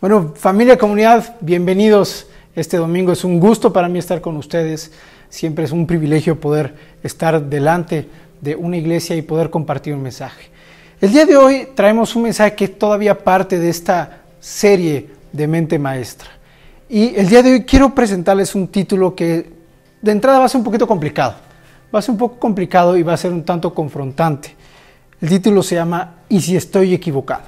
Bueno, familia, comunidad, bienvenidos. Este domingo es un gusto para mí estar con ustedes. Siempre es un privilegio poder estar delante de una iglesia y poder compartir un mensaje. El día de hoy traemos un mensaje que es todavía parte de esta serie de mente maestra. Y el día de hoy quiero presentarles un título que de entrada va a ser un poquito complicado. Va a ser un poco complicado y va a ser un tanto confrontante. El título se llama ¿Y si estoy equivocado?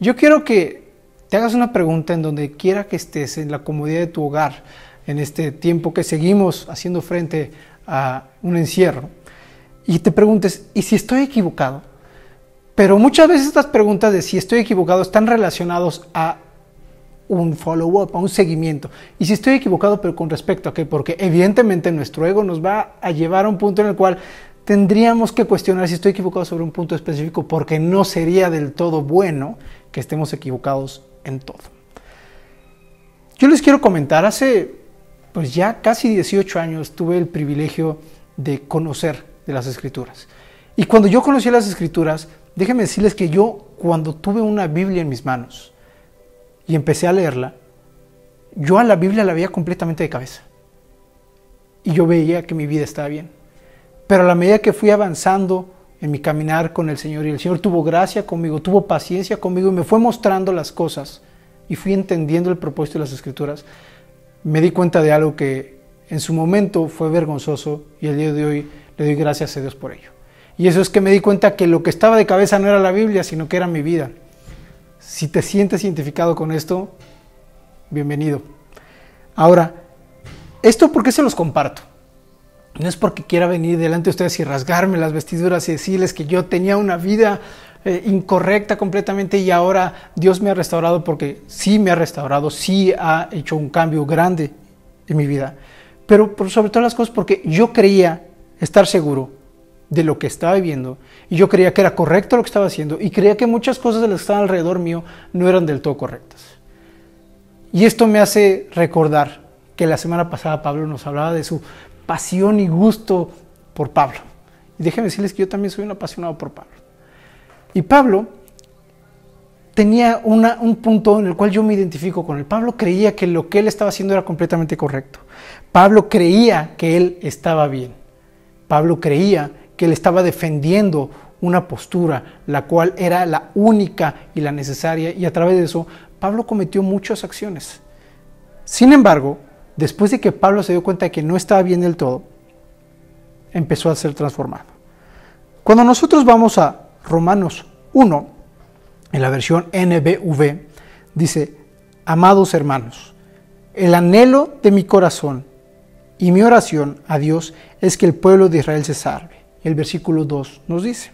Yo quiero que te hagas una pregunta en donde quiera que estés, en la comodidad de tu hogar, en este tiempo que seguimos haciendo frente a un encierro, y te preguntes, ¿y si estoy equivocado? Pero muchas veces estas preguntas de si estoy equivocado están relacionados a un follow-up, a un seguimiento. Y si estoy equivocado, pero con respecto a qué, porque evidentemente nuestro ego nos va a llevar a un punto en el cual tendríamos que cuestionar si estoy equivocado sobre un punto específico, porque no sería del todo bueno que estemos equivocados en todo. Yo les quiero comentar, hace pues ya casi 18 años tuve el privilegio de conocer de las escrituras. Y cuando yo conocí las escrituras, déjenme decirles que yo cuando tuve una Biblia en mis manos y empecé a leerla, yo a la Biblia la veía completamente de cabeza. Y yo veía que mi vida estaba bien. Pero a la medida que fui avanzando en mi caminar con el Señor y el Señor tuvo gracia conmigo, tuvo paciencia conmigo y me fue mostrando las cosas y fui entendiendo el propósito de las escrituras, me di cuenta de algo que en su momento fue vergonzoso y el día de hoy le doy gracias a Dios por ello. Y eso es que me di cuenta que lo que estaba de cabeza no era la Biblia, sino que era mi vida. Si te sientes identificado con esto, bienvenido. Ahora, ¿esto por qué se los comparto? No es porque quiera venir delante de ustedes y rasgarme las vestiduras y decirles que yo tenía una vida eh, incorrecta completamente y ahora Dios me ha restaurado porque sí me ha restaurado, sí ha hecho un cambio grande en mi vida. Pero sobre todas las cosas porque yo creía estar seguro de lo que estaba viviendo y yo creía que era correcto lo que estaba haciendo y creía que muchas cosas de las que estaban alrededor mío no eran del todo correctas. Y esto me hace recordar que la semana pasada Pablo nos hablaba de su pasión y gusto por Pablo. Y déjenme decirles que yo también soy un apasionado por Pablo. Y Pablo tenía un punto en el cual yo me identifico con él. Pablo creía que lo que él estaba haciendo era completamente correcto. Pablo creía que él estaba bien. Pablo creía que él estaba defendiendo una postura, la cual era la única y la necesaria, y a través de eso Pablo cometió muchas acciones. Sin embargo, después de que Pablo se dio cuenta de que no estaba bien del todo, empezó a ser transformado. Cuando nosotros vamos a Romanos 1, en la versión NBV, dice, amados hermanos, el anhelo de mi corazón y mi oración a Dios es que el pueblo de Israel se salve. El versículo 2 nos dice,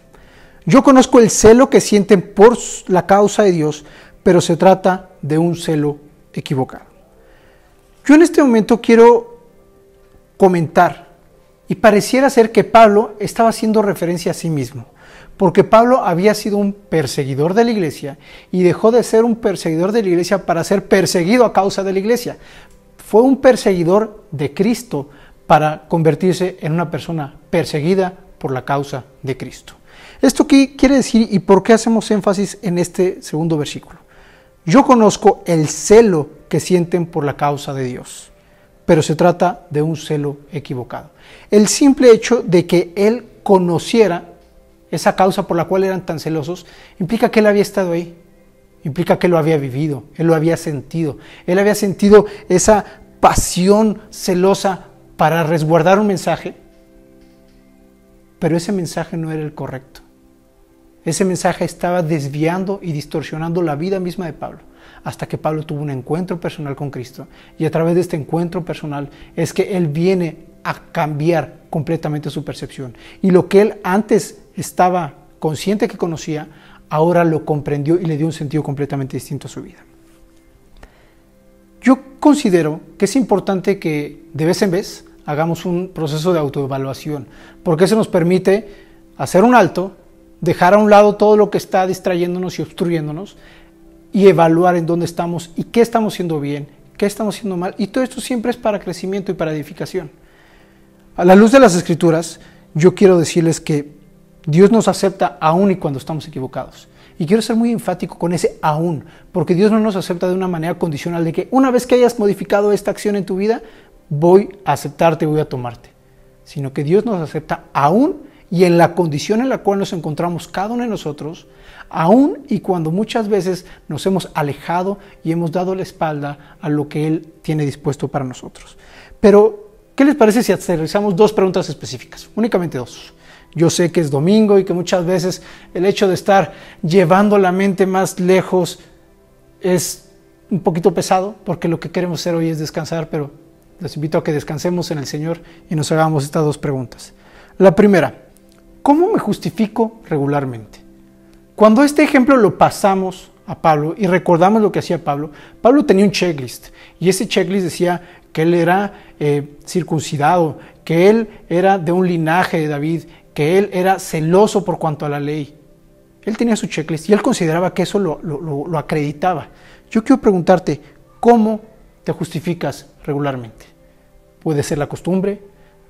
yo conozco el celo que sienten por la causa de Dios, pero se trata de un celo equivocado. Yo en este momento quiero comentar, y pareciera ser que Pablo estaba haciendo referencia a sí mismo porque Pablo había sido un perseguidor de la iglesia y dejó de ser un perseguidor de la iglesia para ser perseguido a causa de la iglesia. Fue un perseguidor de Cristo para convertirse en una persona perseguida por la causa de Cristo. ¿Esto qué quiere decir y por qué hacemos énfasis en este segundo versículo? Yo conozco el celo que sienten por la causa de Dios, pero se trata de un celo equivocado. El simple hecho de que él conociera esa causa por la cual eran tan celosos, implica que él había estado ahí, implica que lo había vivido, él lo había sentido, él había sentido esa pasión celosa para resguardar un mensaje, pero ese mensaje no era el correcto. Ese mensaje estaba desviando y distorsionando la vida misma de Pablo, hasta que Pablo tuvo un encuentro personal con Cristo. Y a través de este encuentro personal es que él viene a cambiar completamente su percepción. Y lo que él antes estaba consciente que conocía, ahora lo comprendió y le dio un sentido completamente distinto a su vida. Yo considero que es importante que de vez en vez hagamos un proceso de autoevaluación, porque eso nos permite hacer un alto, dejar a un lado todo lo que está distrayéndonos y obstruyéndonos y evaluar en dónde estamos y qué estamos haciendo bien, qué estamos haciendo mal. Y todo esto siempre es para crecimiento y para edificación. A la luz de las escrituras, yo quiero decirles que Dios nos acepta aún y cuando estamos equivocados. Y quiero ser muy enfático con ese aún, porque Dios no nos acepta de una manera condicional de que una vez que hayas modificado esta acción en tu vida, voy a aceptarte, voy a tomarte. Sino que Dios nos acepta aún y en la condición en la cual nos encontramos cada uno de nosotros, aún y cuando muchas veces nos hemos alejado y hemos dado la espalda a lo que Él tiene dispuesto para nosotros. Pero, ¿qué les parece si aterrizamos dos preguntas específicas? Únicamente dos. Yo sé que es domingo y que muchas veces el hecho de estar llevando la mente más lejos es un poquito pesado, porque lo que queremos hacer hoy es descansar, pero les invito a que descansemos en el Señor y nos hagamos estas dos preguntas. La primera, ¿cómo me justifico regularmente? Cuando este ejemplo lo pasamos a Pablo y recordamos lo que hacía Pablo, Pablo tenía un checklist y ese checklist decía que él era eh, circuncidado, que él era de un linaje de David, que él era celoso por cuanto a la ley. Él tenía su checklist y él consideraba que eso lo, lo acreditaba. Yo quiero preguntarte, ¿cómo te justificas regularmente? Puede ser la costumbre,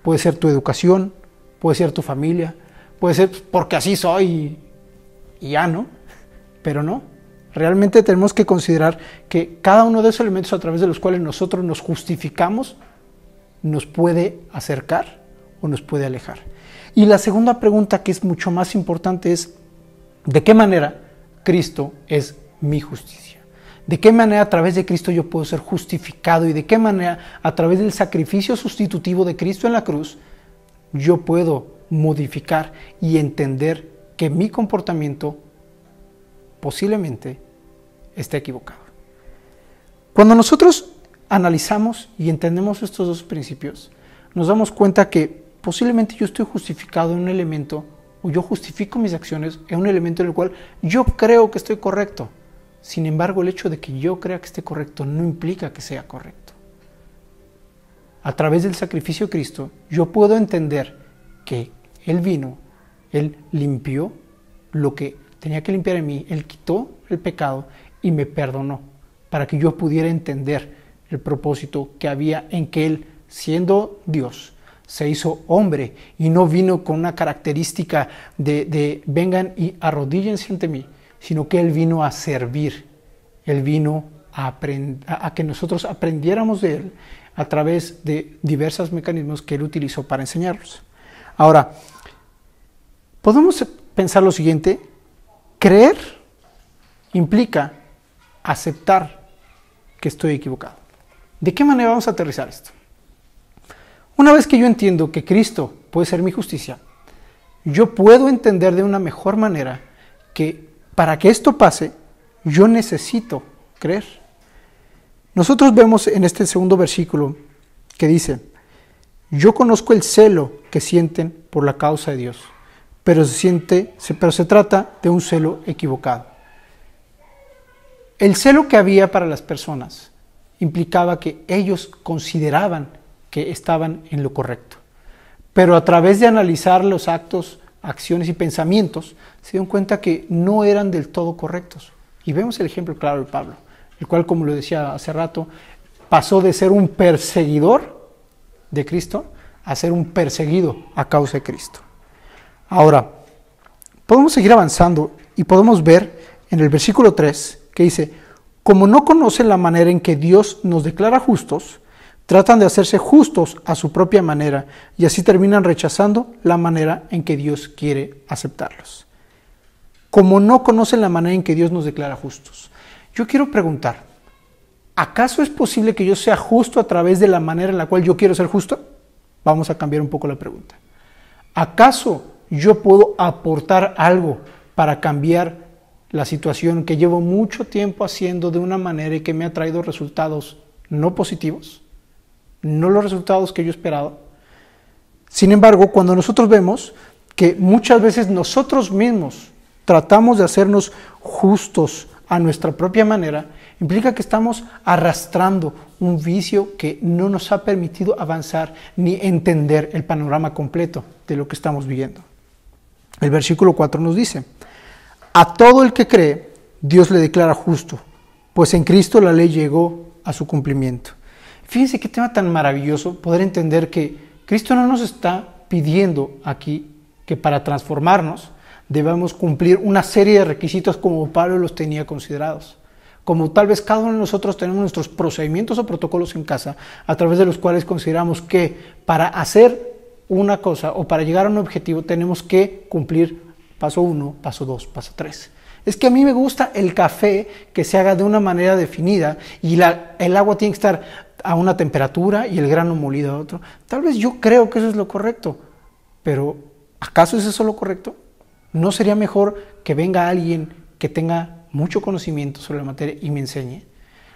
puede ser tu educación, puede ser tu familia, puede ser porque así soy y ya no, pero no. Realmente tenemos que considerar que cada uno de esos elementos a través de los cuales nosotros nos justificamos nos puede acercar o nos puede alejar. Y la segunda pregunta que es mucho más importante es, ¿de qué manera Cristo es mi justicia? ¿De qué manera a través de Cristo yo puedo ser justificado? ¿Y de qué manera a través del sacrificio sustitutivo de Cristo en la cruz yo puedo modificar y entender que mi comportamiento posiblemente esté equivocado? Cuando nosotros analizamos y entendemos estos dos principios, nos damos cuenta que posiblemente yo estoy justificado en un elemento, o yo justifico mis acciones en un elemento en el cual yo creo que estoy correcto. Sin embargo, el hecho de que yo crea que esté correcto no implica que sea correcto. A través del sacrificio de Cristo, yo puedo entender que Él vino, Él limpió lo que tenía que limpiar en mí, Él quitó el pecado y me perdonó, para que yo pudiera entender el propósito que había en que Él, siendo Dios, se hizo hombre y no vino con una característica de, vengan y arrodíllense ante mí, sino que Él vino a servir, Él vino a, a, que nosotros aprendiéramos de Él a través de diversos mecanismos que Él utilizó para enseñarnos. Ahora, podemos pensar lo siguiente, creer implica aceptar que estoy equivocado. ¿De qué manera vamos a aterrizar esto? Una vez que yo entiendo que Cristo puede ser mi justicia, yo puedo entender de una mejor manera que para que esto pase, yo necesito creer. Nosotros vemos en este segundo versículo que dice, yo conozco el celo que sienten por la causa de Dios, pero se, siente, pero se trata de un celo equivocado. El celo que había para las personas implicaba que ellos consideraban que estaban en lo correcto. Pero a través de analizar los actos, acciones y pensamientos, se dieron cuenta que no eran del todo correctos. Y vemos el ejemplo claro de Pablo, el cual, como lo decía hace rato, pasó de ser un perseguidor de Cristo a ser un perseguido a causa de Cristo. Ahora, podemos seguir avanzando y podemos ver en el versículo 3 que dice, como no conocen la manera en que Dios nos declara justos, Tratan de hacerse justos a su propia manera y así terminan rechazando la manera en que Dios quiere aceptarlos. Como no conocen la manera en que Dios nos declara justos. Yo quiero preguntar, ¿acaso es posible que yo sea justo a través de la manera en la cual yo quiero ser justo? Vamos a cambiar un poco la pregunta. ¿Acaso yo puedo aportar algo para cambiar la situación que llevo mucho tiempo haciendo de una manera y que me ha traído resultados no positivos? no los resultados que yo esperaba. Sin embargo, cuando nosotros vemos que muchas veces nosotros mismos tratamos de hacernos justos a nuestra propia manera, implica que estamos arrastrando un vicio que no nos ha permitido avanzar ni entender el panorama completo de lo que estamos viviendo. El versículo 4 nos dice, a todo el que cree, Dios le declara justo, pues en Cristo la ley llegó a su cumplimiento. Fíjense qué tema tan maravilloso poder entender que Cristo no nos está pidiendo aquí que para transformarnos debemos cumplir una serie de requisitos como Pablo los tenía considerados. Como tal vez cada uno de nosotros tenemos nuestros procedimientos o protocolos en casa a través de los cuales consideramos que para hacer una cosa o para llegar a un objetivo tenemos que cumplir paso uno, paso dos, paso tres. Es que a mí me gusta el café que se haga de una manera definida y el agua tiene que estar a una temperatura y el grano molido a otro. Tal vez yo creo que eso es lo correcto, pero ¿acaso es eso lo correcto? ¿No sería mejor que venga alguien que tenga mucho conocimiento sobre la materia y me enseñe?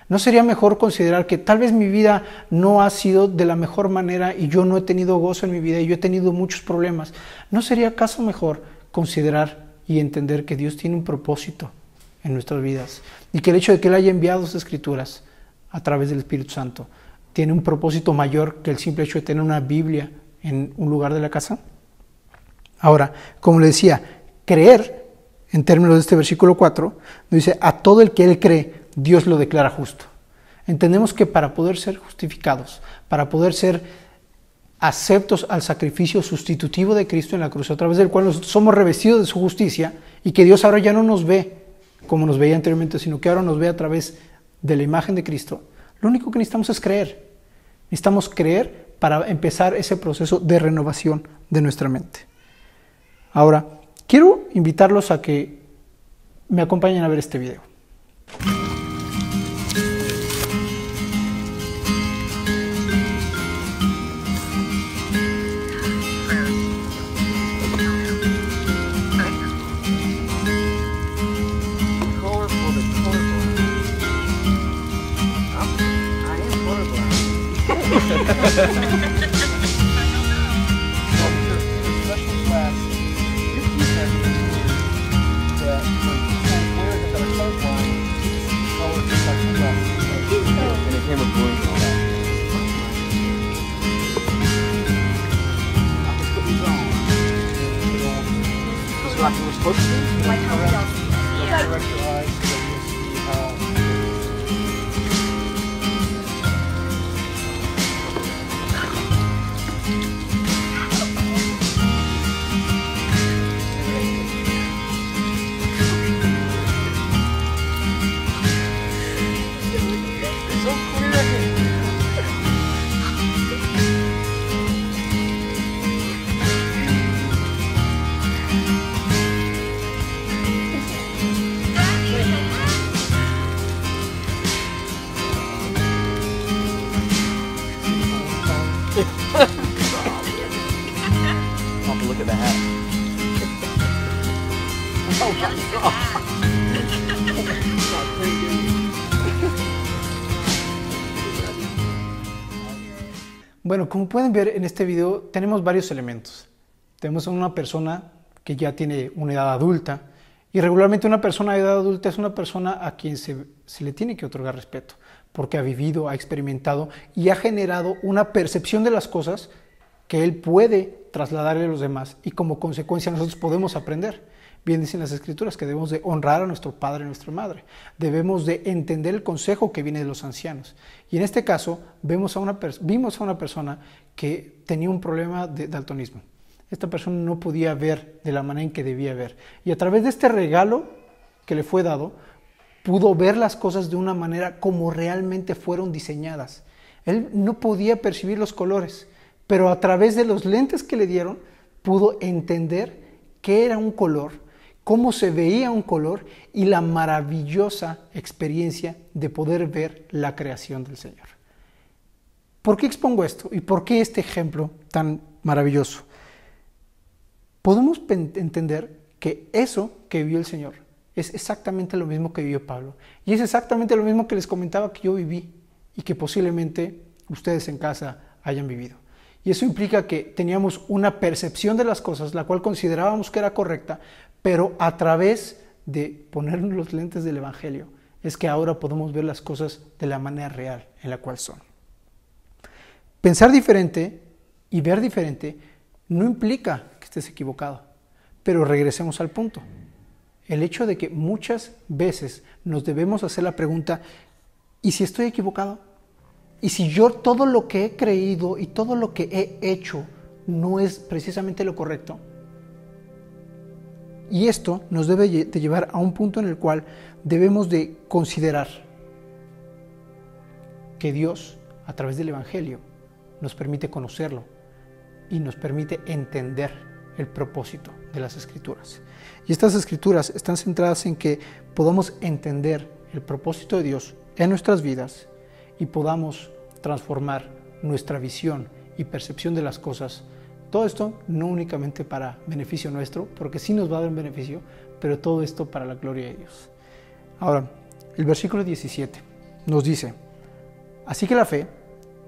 ¿No sería mejor considerar que tal vez mi vida no ha sido de la mejor manera y yo no he tenido gozo en mi vida y yo he tenido muchos problemas? ¿No sería acaso mejor considerar y entender que Dios tiene un propósito en nuestras vidas y que el hecho de que Él haya enviado sus escrituras a través del Espíritu Santo tiene un propósito mayor que el simple hecho de tener una Biblia en un lugar de la casa? Ahora, como le decía, creer, en términos de este versículo 4, dice, a todo el que Él cree, Dios lo declara justo. Entendemos que para poder ser justificados, para poder ser aceptos al sacrificio sustitutivo de Cristo en la cruz, a través del cual somos revestidos de su justicia y que Dios ahora ya no nos ve como nos veía anteriormente, sino que ahora nos ve a través de la imagen de Cristo, lo único que necesitamos es creer. Necesitamos creer para empezar ese proceso de renovación de nuestra mente. Ahora, quiero invitarlos a que me acompañen a ver este video. black. Like how it does. Bueno, como pueden ver en este video tenemos varios elementos. Tenemos una persona que ya tiene una edad adulta y regularmente una persona de edad adulta es una persona a quien se, se le tiene que otorgar respeto porque ha vivido, ha experimentado y ha generado una percepción de las cosas que él puede trasladarle a los demás y como consecuencia nosotros podemos aprender. Bien dicen las escrituras que debemos de honrar a nuestro padre y nuestra madre. Debemos de entender el consejo que viene de los ancianos. Y en este caso vemos a una vimos a una persona que tenía un problema de daltonismo. Esta persona no podía ver de la manera en que debía ver. Y a través de este regalo que le fue dado, pudo ver las cosas de una manera como realmente fueron diseñadas. Él no podía percibir los colores, pero a través de los lentes que le dieron, pudo entender qué era un color, cómo se veía un color y la maravillosa experiencia de poder ver la creación del Señor. ¿Por qué expongo esto y por qué este ejemplo tan maravilloso? Podemos entender que eso que vio el Señor es exactamente lo mismo que vivió Pablo y es exactamente lo mismo que les comentaba que yo viví y que posiblemente ustedes en casa hayan vivido. Y eso implica que teníamos una percepción de las cosas, la cual considerábamos que era correcta, pero a través de ponernos los lentes del Evangelio, es que ahora podemos ver las cosas de la manera real en la cual son. Pensar diferente y ver diferente no implica que estés equivocado, pero regresemos al punto. El hecho de que muchas veces nos debemos hacer la pregunta, ¿y si estoy equivocado? ¿Y si yo todo lo que he creído y todo lo que he hecho no es precisamente lo correcto? Y esto nos debe de llevar a un punto en el cual debemos de considerar que Dios, a través del Evangelio, nos permite conocerlo y nos permite entender el propósito de las escrituras. Y estas escrituras están centradas en que podamos entender el propósito de Dios en nuestras vidas y podamos transformar nuestra visión y percepción de las cosas. Todo esto no únicamente para beneficio nuestro, porque sí nos va a dar un beneficio, pero todo esto para la gloria de Dios. Ahora, el versículo 17 nos dice, así que la fe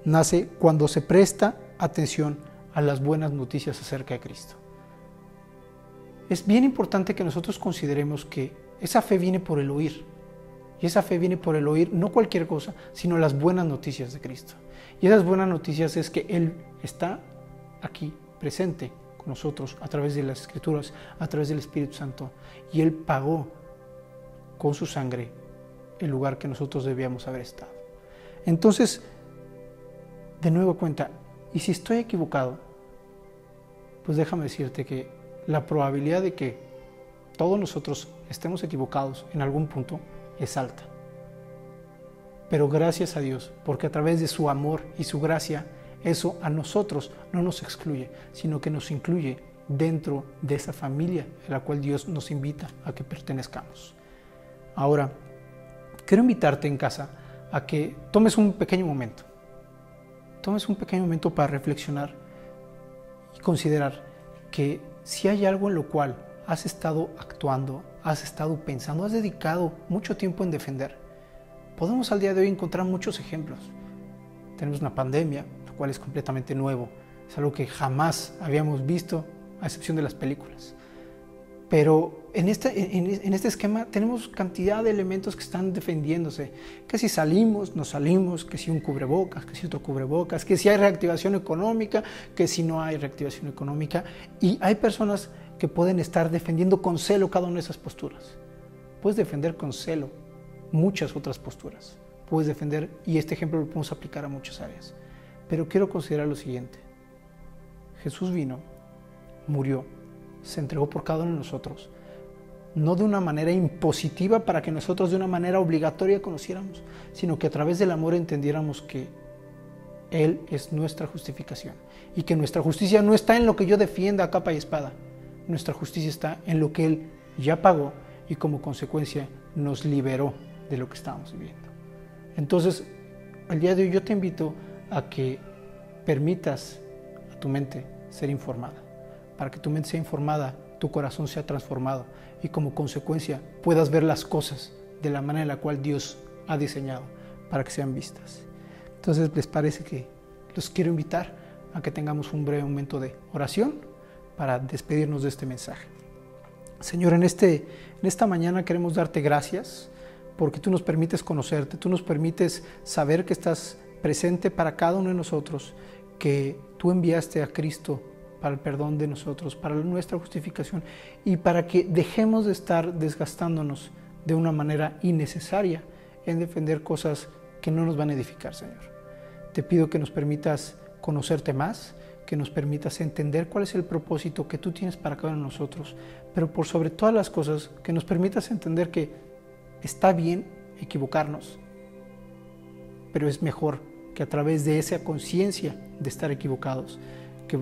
nace cuando se presta atención a las buenas noticias acerca de Cristo. Es bien importante que nosotros consideremos que esa fe viene por el oír. Y esa fe viene por el oír no cualquier cosa, sino las buenas noticias de Cristo. Y esas buenas noticias es que Él está aquí, presente con nosotros, a través de las Escrituras, a través del Espíritu Santo. Y Él pagó con su sangre el lugar que nosotros debíamos haber estado. Entonces, de nuevo cuenta, y si estoy equivocado, pues déjame decirte que la probabilidad de que todos nosotros estemos equivocados en algún punto es alta. Pero gracias a Dios, porque a través de su amor y su gracia, eso a nosotros no nos excluye, sino que nos incluye dentro de esa familia a la cual Dios nos invita a que pertenezcamos. Ahora, quiero invitarte en casa a que tomes un pequeño momento tomes un pequeño momento para reflexionar y considerar que si hay algo en lo cual has estado actuando, has estado pensando, has dedicado mucho tiempo en defender, podemos al día de hoy encontrar muchos ejemplos. Tenemos una pandemia, lo cual es completamente nuevo, es algo que jamás habíamos visto, a excepción de las películas. Pero en este, en, este esquema tenemos cantidad de elementos que están defendiéndose. Que si salimos, no salimos, que si un cubrebocas, que si otro cubrebocas, que si hay reactivación económica, que si no hay reactivación económica. Y hay personas que pueden estar defendiendo con celo cada una de esas posturas. Puedes defender con celo muchas otras posturas. Puedes defender, y este ejemplo lo podemos aplicar a muchas áreas. Pero quiero considerar lo siguiente. Jesús vino, murió, se entregó por cada uno de nosotros, no de una manera impositiva para que nosotros de una manera obligatoria conociéramos, sino que a través del amor entendiéramos que Él es nuestra justificación y que nuestra justicia no está en lo que yo defienda a capa y espada, nuestra justicia está en lo que Él ya pagó y como consecuencia nos liberó de lo que estábamos viviendo. Entonces, el día de hoy yo te invito a que permitas a tu mente ser informada para que tu mente sea informada, tu corazón sea transformado y como consecuencia puedas ver las cosas de la manera en la cual Dios ha diseñado para que sean vistas. Entonces, ¿les parece que los quiero invitar a que tengamos un breve momento de oración para despedirnos de este mensaje? Señor, en, este, en esta mañana queremos darte gracias porque tú nos permites conocerte, tú nos permites saber que estás presente para cada uno de nosotros, que tú enviaste a Cristo para el perdón de nosotros, para nuestra justificación y para que dejemos de estar desgastándonos de una manera innecesaria en defender cosas que no nos van a edificar, Señor. Te pido que nos permitas conocerte más, que nos permitas entender cuál es el propósito que tú tienes para cada uno de nosotros, pero por sobre todas las cosas, que nos permitas entender que está bien equivocarnos, pero es mejor que a través de esa conciencia de estar equivocados, que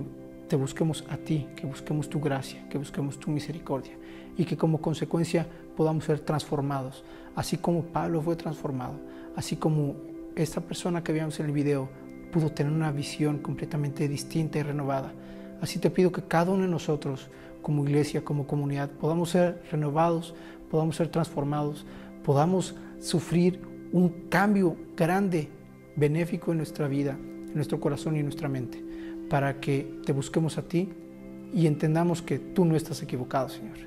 te busquemos a ti, que busquemos tu gracia, que busquemos tu misericordia y que como consecuencia podamos ser transformados, así como Pablo fue transformado, así como esta persona que vimos en el video pudo tener una visión completamente distinta y renovada. Así te pido que cada uno de nosotros, como iglesia, como comunidad, podamos ser renovados, podamos ser transformados, podamos sufrir un cambio grande, benéfico en nuestra vida, en nuestro corazón y en nuestra mente para que te busquemos a ti y entendamos que tú no estás equivocado, Señor.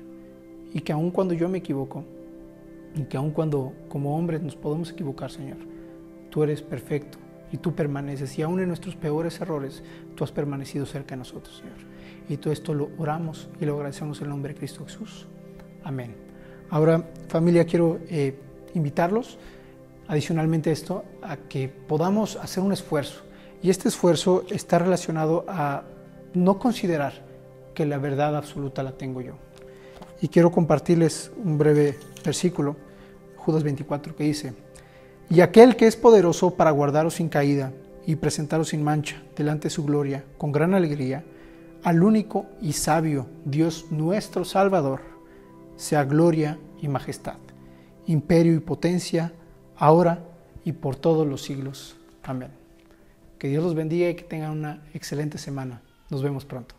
Y que aun cuando yo me equivoco, y que aun cuando como hombres nos podemos equivocar, Señor, tú eres perfecto y tú permaneces. Y aun en nuestros peores errores, tú has permanecido cerca de nosotros, Señor. Y todo esto lo oramos y lo agradecemos en el nombre de Cristo Jesús. Amén. Ahora, familia, quiero eh, invitarlos, adicionalmente esto, a que podamos hacer un esfuerzo y este esfuerzo está relacionado a no considerar que la verdad absoluta la tengo yo. Y quiero compartirles un breve versículo, Judas 24, que dice, y aquel que es poderoso para guardaros sin caída y presentaros sin mancha delante de su gloria, con gran alegría, al único y sabio Dios nuestro Salvador, sea gloria y majestad, imperio y potencia, ahora y por todos los siglos. Amén. Que Dios los bendiga y que tengan una excelente semana. Nos vemos pronto.